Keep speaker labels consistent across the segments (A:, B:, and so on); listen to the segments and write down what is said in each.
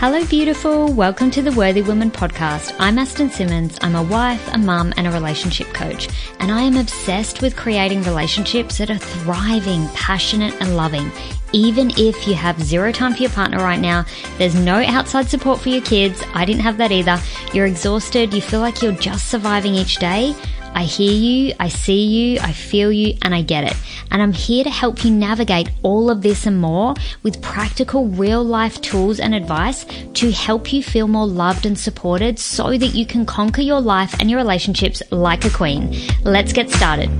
A: Hello, beautiful. Welcome to the Worthy Woman podcast. I'm Aston Simmons. I'm a wife, a mum, and a relationship coach. And I am obsessed with creating relationships that are thriving, passionate, and loving. Even if you have zero time for your partner right now, there's no outside support for your kids. I didn't have that either. You're exhausted. You feel like you're just surviving each day. I hear you, I see you, I feel you, and I get it. And I'm here to help you navigate all of this and more with practical real life tools and advice to help you feel more loved and supported so that you can conquer your life and your relationships like a queen. Let's get started.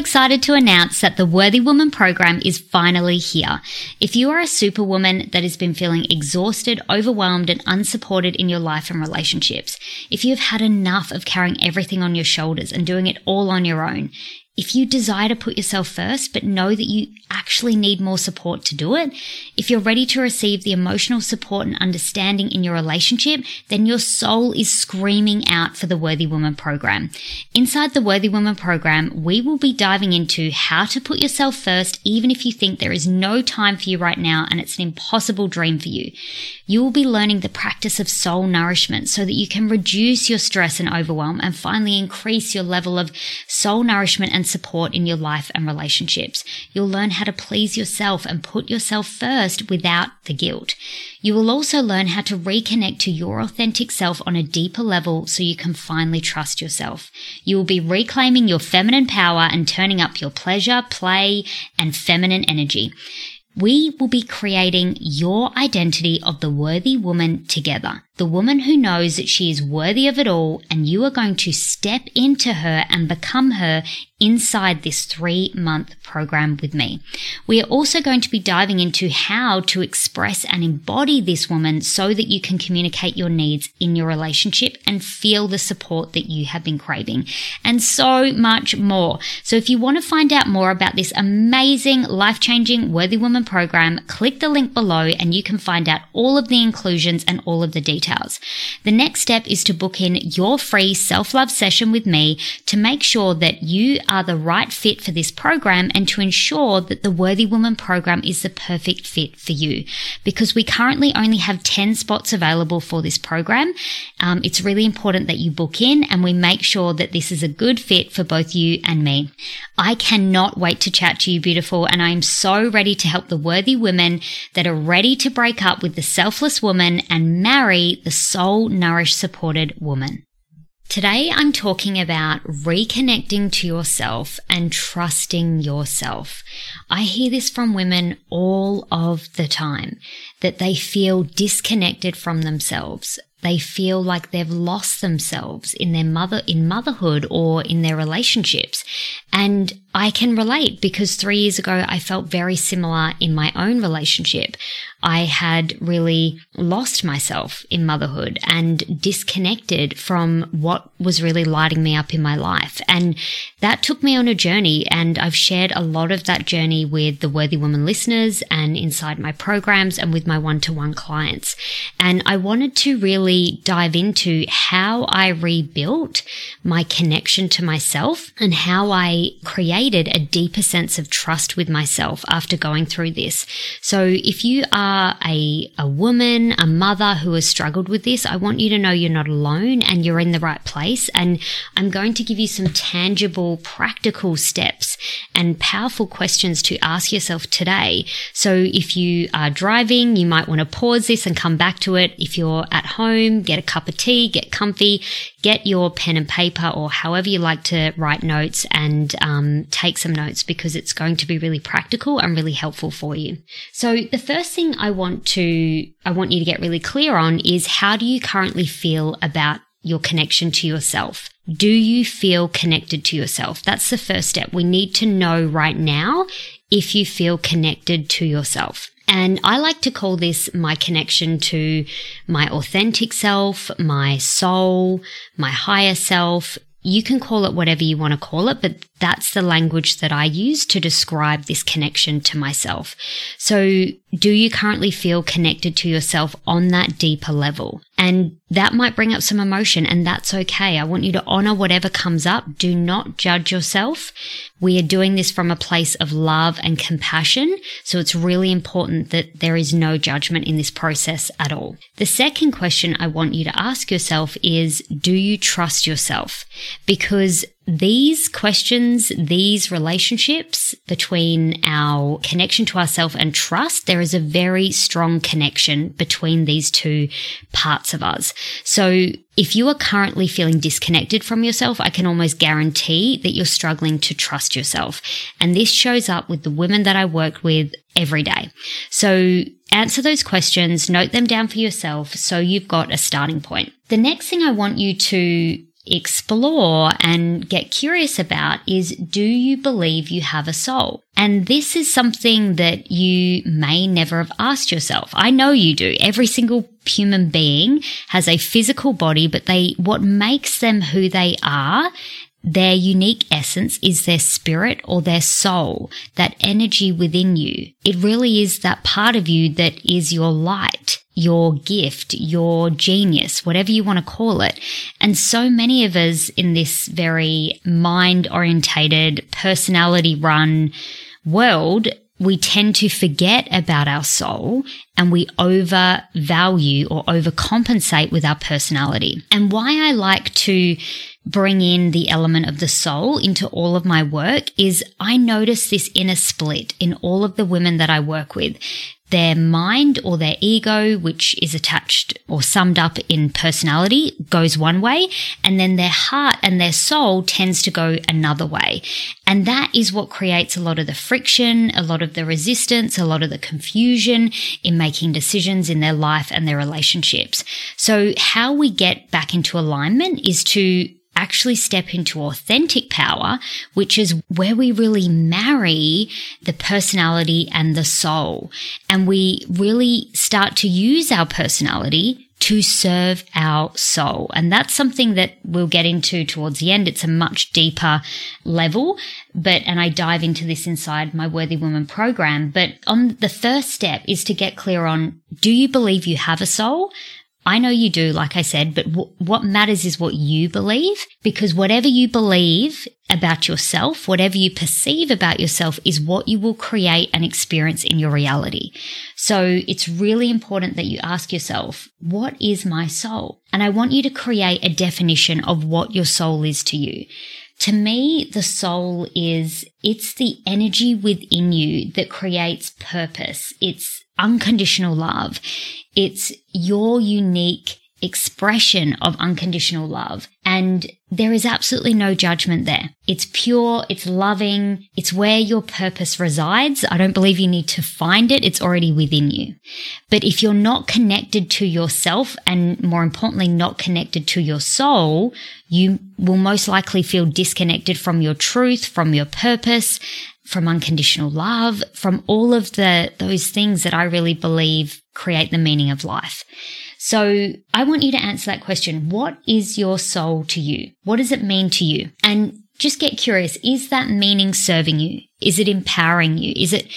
A: Excited to announce that the Worthy Woman program is finally here. If you are a superwoman that has been feeling exhausted, overwhelmed, and unsupported in your life and relationships, if you've had enough of carrying everything on your shoulders and doing it all on your own, if you desire to put yourself first, but know that you actually need more support to do it, if you're ready to receive the emotional support and understanding in your relationship, then your soul is screaming out for the Worthy Woman program. Inside the Worthy Woman program, we will be diving into how to put yourself first, even if you think there is no time for you right now and it's an impossible dream for you. You will be learning the practice of soul nourishment so that you can reduce your stress and overwhelm and finally increase your level of soul nourishment and support in your life and relationships. You'll learn how to please yourself and put yourself first without the guilt. You will also learn how to reconnect to your authentic self on a deeper level so you can finally trust yourself. You will be reclaiming your feminine power and turning up your pleasure, play, and feminine energy. We will be creating your identity of the worthy woman together the woman who knows that she is worthy of it all, and you are going to step into her and become her inside this three month program with me. We are also going to be diving into how to express and embody this woman so that you can communicate your needs in your relationship and feel the support that you have been craving and so much more. So if you want to find out more about this amazing life changing worthy woman program, click the link below and you can find out all of the inclusions and all of the details details. The next step is to book in your free self love session with me to make sure that you are the right fit for this program and to ensure that the Worthy Woman program is the perfect fit for you. Because we currently only have 10 spots available for this program, um, it's really important that you book in and we make sure that this is a good fit for both you and me. I cannot wait to chat to you, beautiful, and I am so ready to help the worthy women that are ready to break up with the selfless woman and marry the soul nourished supported woman. Today, I'm talking about reconnecting to yourself and trusting yourself. I hear this from women all of the time that they feel disconnected from themselves. They feel like they've lost themselves in their mother, in motherhood or in their relationships. And I can relate because three years ago, I felt very similar in my own relationship. I had really lost myself in motherhood and disconnected from what was really lighting me up in my life. And that took me on a journey. And I've shared a lot of that journey with the Worthy Woman listeners and inside my programs and with my one to one clients. And I wanted to really dive into how I rebuilt my connection to myself and how I created a deeper sense of trust with myself after going through this. So if you are a, a woman, a mother who has struggled with this, I want you to know you're not alone and you're in the right place. And I'm going to give you some tangible, practical steps and powerful questions to ask yourself today. So if you are driving, you might want to pause this and come back to it. If you're at home, get a cup of tea, get comfy, get your pen and paper or however you like to write notes and um, take some notes because it's going to be really practical and really helpful for you. So the first thing I want to, I want you to get really clear on is how do you currently feel about your connection to yourself? Do you feel connected to yourself? That's the first step. We need to know right now if you feel connected to yourself. And I like to call this my connection to my authentic self, my soul, my higher self. You can call it whatever you want to call it, but that's the language that I use to describe this connection to myself. So do you currently feel connected to yourself on that deeper level? And that might bring up some emotion and that's okay. I want you to honor whatever comes up. Do not judge yourself. We are doing this from a place of love and compassion. So it's really important that there is no judgment in this process at all. The second question I want you to ask yourself is, do you trust yourself? Because these questions, these relationships between our connection to ourself and trust, there is a very strong connection between these two parts of us. So if you are currently feeling disconnected from yourself, I can almost guarantee that you're struggling to trust yourself. And this shows up with the women that I work with every day. So answer those questions, note them down for yourself so you've got a starting point. The next thing I want you to explore and get curious about is do you believe you have a soul? And this is something that you may never have asked yourself. I know you do. Every single human being has a physical body, but they, what makes them who they are their unique essence is their spirit or their soul, that energy within you. It really is that part of you that is your light your gift, your genius, whatever you want to call it. And so many of us in this very mind orientated, personality run world, we tend to forget about our soul and we overvalue or overcompensate with our personality. And why I like to bring in the element of the soul into all of my work is I notice this inner split in all of the women that I work with their mind or their ego, which is attached or summed up in personality, goes one way, and then their heart and their soul tends to go another way. And that is what creates a lot of the friction, a lot of the resistance, a lot of the confusion in making decisions in their life and their relationships. So how we get back into alignment is to actually step into authentic power, which is where we really marry the personality and the soul. And we really start to use our personality to serve our soul. And that's something that we'll get into towards the end. It's a much deeper level, but, and I dive into this inside my Worthy Woman program. But on the first step is to get clear on, do you believe you have a soul? I know you do, like I said, but w- what matters is what you believe because whatever you believe about yourself, whatever you perceive about yourself is what you will create and experience in your reality. So it's really important that you ask yourself, what is my soul? And I want you to create a definition of what your soul is to you. To me, the soul is, it's the energy within you that creates purpose. It's unconditional love. It's your unique expression of unconditional love. And there is absolutely no judgment there. It's pure, it's loving, it's where your purpose resides. I don't believe you need to find it, it's already within you. But if you're not connected to yourself and more importantly, not connected to your soul, you will most likely feel disconnected from your truth, from your purpose, from unconditional love, from all of the, those things that I really believe create the meaning of life. So I want you to answer that question. What is your soul to you? What does it mean to you? And just get curious. Is that meaning serving you? Is it empowering you? Is it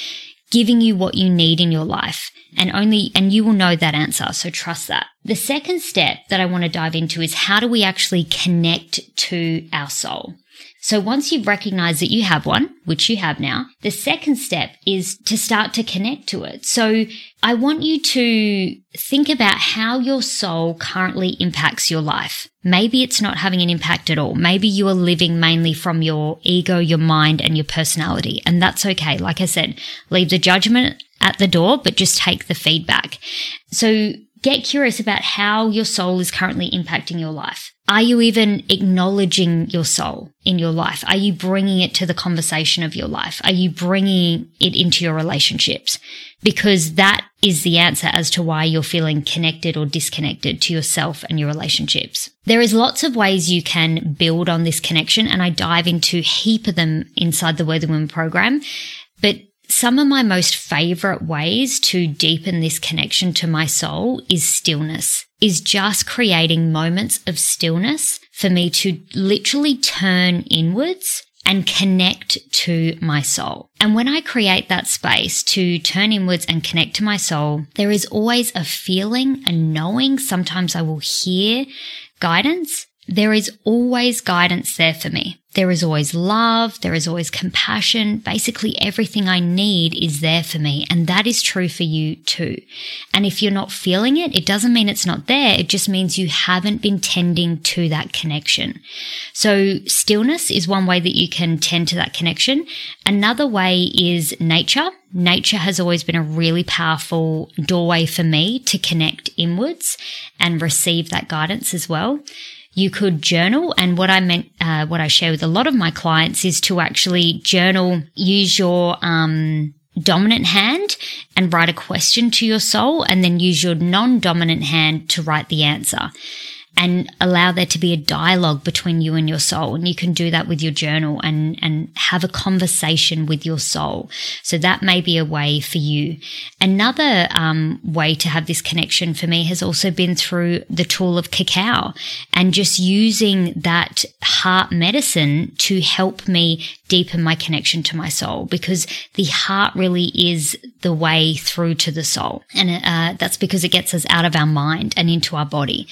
A: giving you what you need in your life? And only, and you will know that answer. So trust that. The second step that I want to dive into is how do we actually connect to our soul? So once you've recognized that you have one, which you have now, the second step is to start to connect to it. So I want you to think about how your soul currently impacts your life. Maybe it's not having an impact at all. Maybe you are living mainly from your ego, your mind, and your personality. And that's okay. Like I said, leave the judgment at the door, but just take the feedback. So get curious about how your soul is currently impacting your life. Are you even acknowledging your soul in your life? Are you bringing it to the conversation of your life? Are you bringing it into your relationships? Because that is the answer as to why you're feeling connected or disconnected to yourself and your relationships. There is lots of ways you can build on this connection and I dive into heap of them inside the Worthy Women program. But some of my most favorite ways to deepen this connection to my soul is stillness, is just creating moments of stillness for me to literally turn inwards and connect to my soul. And when I create that space to turn inwards and connect to my soul, there is always a feeling, a knowing. Sometimes I will hear guidance. There is always guidance there for me. There is always love. There is always compassion. Basically everything I need is there for me. And that is true for you too. And if you're not feeling it, it doesn't mean it's not there. It just means you haven't been tending to that connection. So stillness is one way that you can tend to that connection. Another way is nature. Nature has always been a really powerful doorway for me to connect inwards and receive that guidance as well. You could journal. And what I meant, uh, what I share with a lot of my clients is to actually journal, use your, um, dominant hand and write a question to your soul and then use your non-dominant hand to write the answer and allow there to be a dialogue between you and your soul. And you can do that with your journal and, and have a conversation with your soul. So that may be a way for you. Another um, way to have this connection for me has also been through the tool of cacao and just using that heart medicine to help me deepen my connection to my soul because the heart really is the way through to the soul. And uh, that's because it gets us out of our mind and into our body.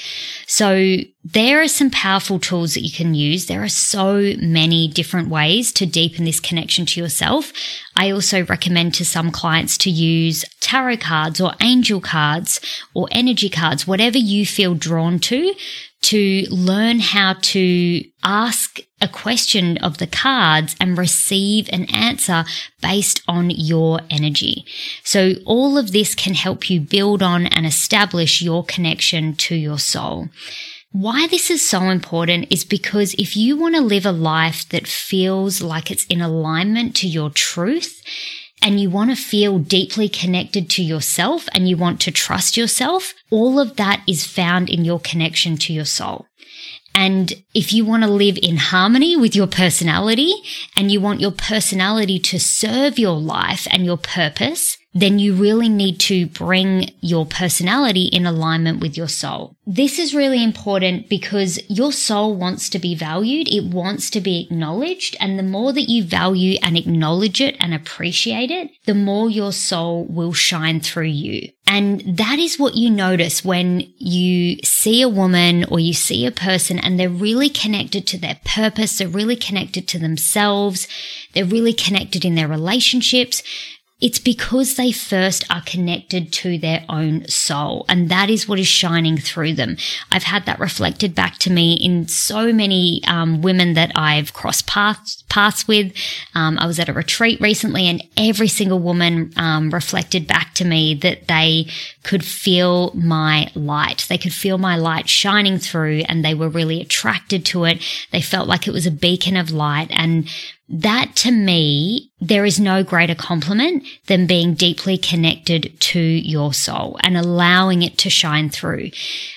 A: So there are some powerful tools that you can use. There are so many different ways to deepen this connection to yourself. I also recommend to some clients to use tarot cards or angel cards or energy cards, whatever you feel drawn to to learn how to ask a question of the cards and receive an answer based on your energy. So all of this can help you build on and establish your connection to your soul. Why this is so important is because if you want to live a life that feels like it's in alignment to your truth and you want to feel deeply connected to yourself and you want to trust yourself, all of that is found in your connection to your soul. And if you want to live in harmony with your personality and you want your personality to serve your life and your purpose, then you really need to bring your personality in alignment with your soul. This is really important because your soul wants to be valued. It wants to be acknowledged. And the more that you value and acknowledge it and appreciate it, the more your soul will shine through you. And that is what you notice when you see a woman or you see a person and they're really connected to their purpose. They're really connected to themselves. They're really connected in their relationships. It's because they first are connected to their own soul. And that is what is shining through them. I've had that reflected back to me in so many um, women that I've crossed paths, paths with. Um, I was at a retreat recently and every single woman um, reflected back to me that they could feel my light. They could feel my light shining through and they were really attracted to it. They felt like it was a beacon of light and that to me, there is no greater compliment than being deeply connected to your soul and allowing it to shine through.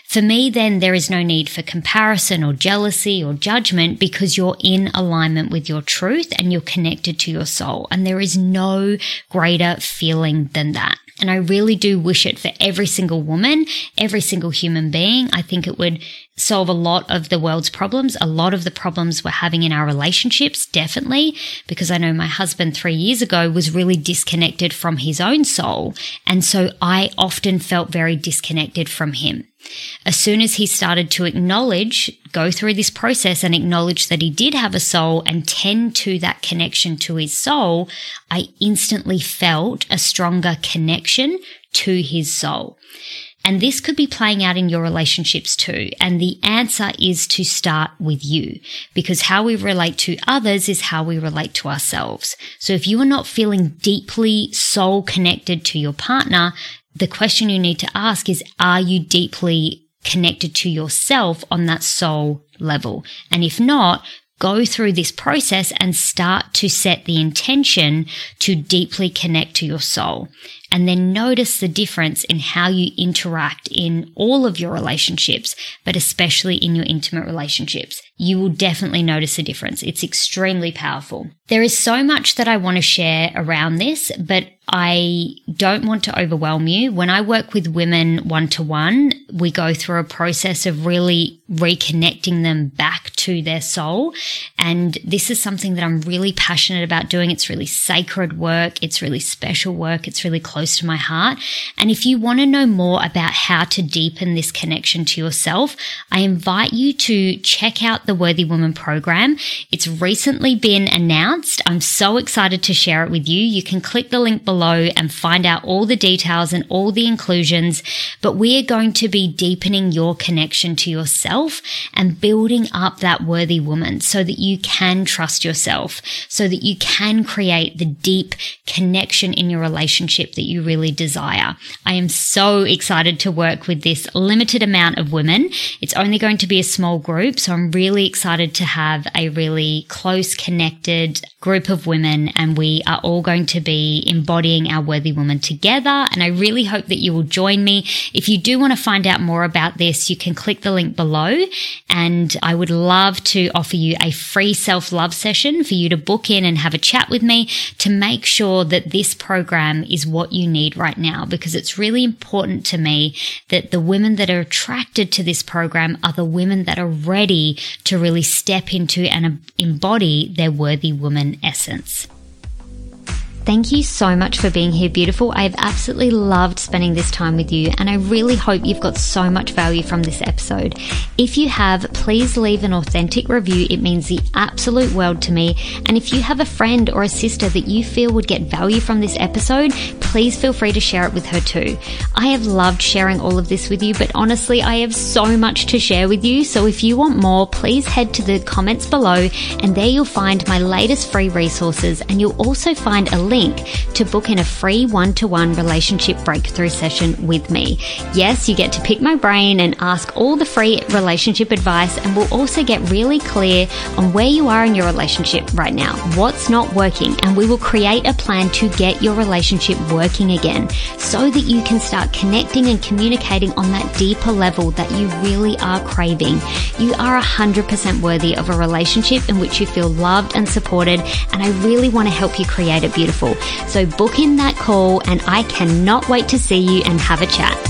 A: For me, then there is no need for comparison or jealousy or judgment because you're in alignment with your truth and you're connected to your soul. And there is no greater feeling than that. And I really do wish it for every single woman, every single human being. I think it would solve a lot of the world's problems, a lot of the problems we're having in our relationships, definitely, because I know my husband three years ago was really disconnected from his own soul. And so I often felt very disconnected from him. As soon as he started to acknowledge, go through this process and acknowledge that he did have a soul and tend to that connection to his soul, I instantly felt a stronger connection to his soul. And this could be playing out in your relationships too. And the answer is to start with you because how we relate to others is how we relate to ourselves. So if you are not feeling deeply soul connected to your partner, the question you need to ask is, are you deeply connected to yourself on that soul level? And if not, go through this process and start to set the intention to deeply connect to your soul. And then notice the difference in how you interact in all of your relationships, but especially in your intimate relationships you will definitely notice a difference. It's extremely powerful. There is so much that I want to share around this, but I don't want to overwhelm you. When I work with women one to one, we go through a process of really reconnecting them back to their soul. And this is something that I'm really passionate about doing. It's really sacred work. It's really special work. It's really close to my heart. And if you want to know more about how to deepen this connection to yourself, I invite you to check out the Worthy Woman program. It's recently been announced. I'm so excited to share it with you. You can click the link below and find out all the details and all the inclusions. But we are going to be deepening your connection to yourself and building up that worthy woman so that you can trust yourself, so that you can create the deep connection in your relationship that you really desire. I am so excited to work with this limited amount of women. It's only going to be a small group. So I'm really really excited to have a really close, connected group of women, and we are all going to be embodying our worthy woman together. And I really hope that you will join me. If you do want to find out more about this, you can click the link below. And I would love to offer you a free self love session for you to book in and have a chat with me to make sure that this program is what you need right now, because it's really important to me that the women that are attracted to this program are the women that are ready to really step into and embody their worthy woman essence. Thank you so much for being here, beautiful. I've absolutely loved spending this time with you, and I really hope you've got so much value from this episode. If you have, please leave an authentic review. It means the absolute world to me. And if you have a friend or a sister that you feel would get value from this episode, please feel free to share it with her too. I have loved sharing all of this with you, but honestly, I have so much to share with you. So if you want more, please head to the comments below, and there you'll find my latest free resources, and you'll also find a link link to book in a free one to one relationship breakthrough session with me. Yes, you get to pick my brain and ask all the free relationship advice, and we'll also get really clear on where you are in your relationship right now, what's not working, and we will create a plan to get your relationship working again so that you can start connecting and communicating on that deeper level that you really are craving. You are 100% worthy of a relationship in which you feel loved and supported, and I really want to help you create a beautiful so book in that call and I cannot wait to see you and have a chat.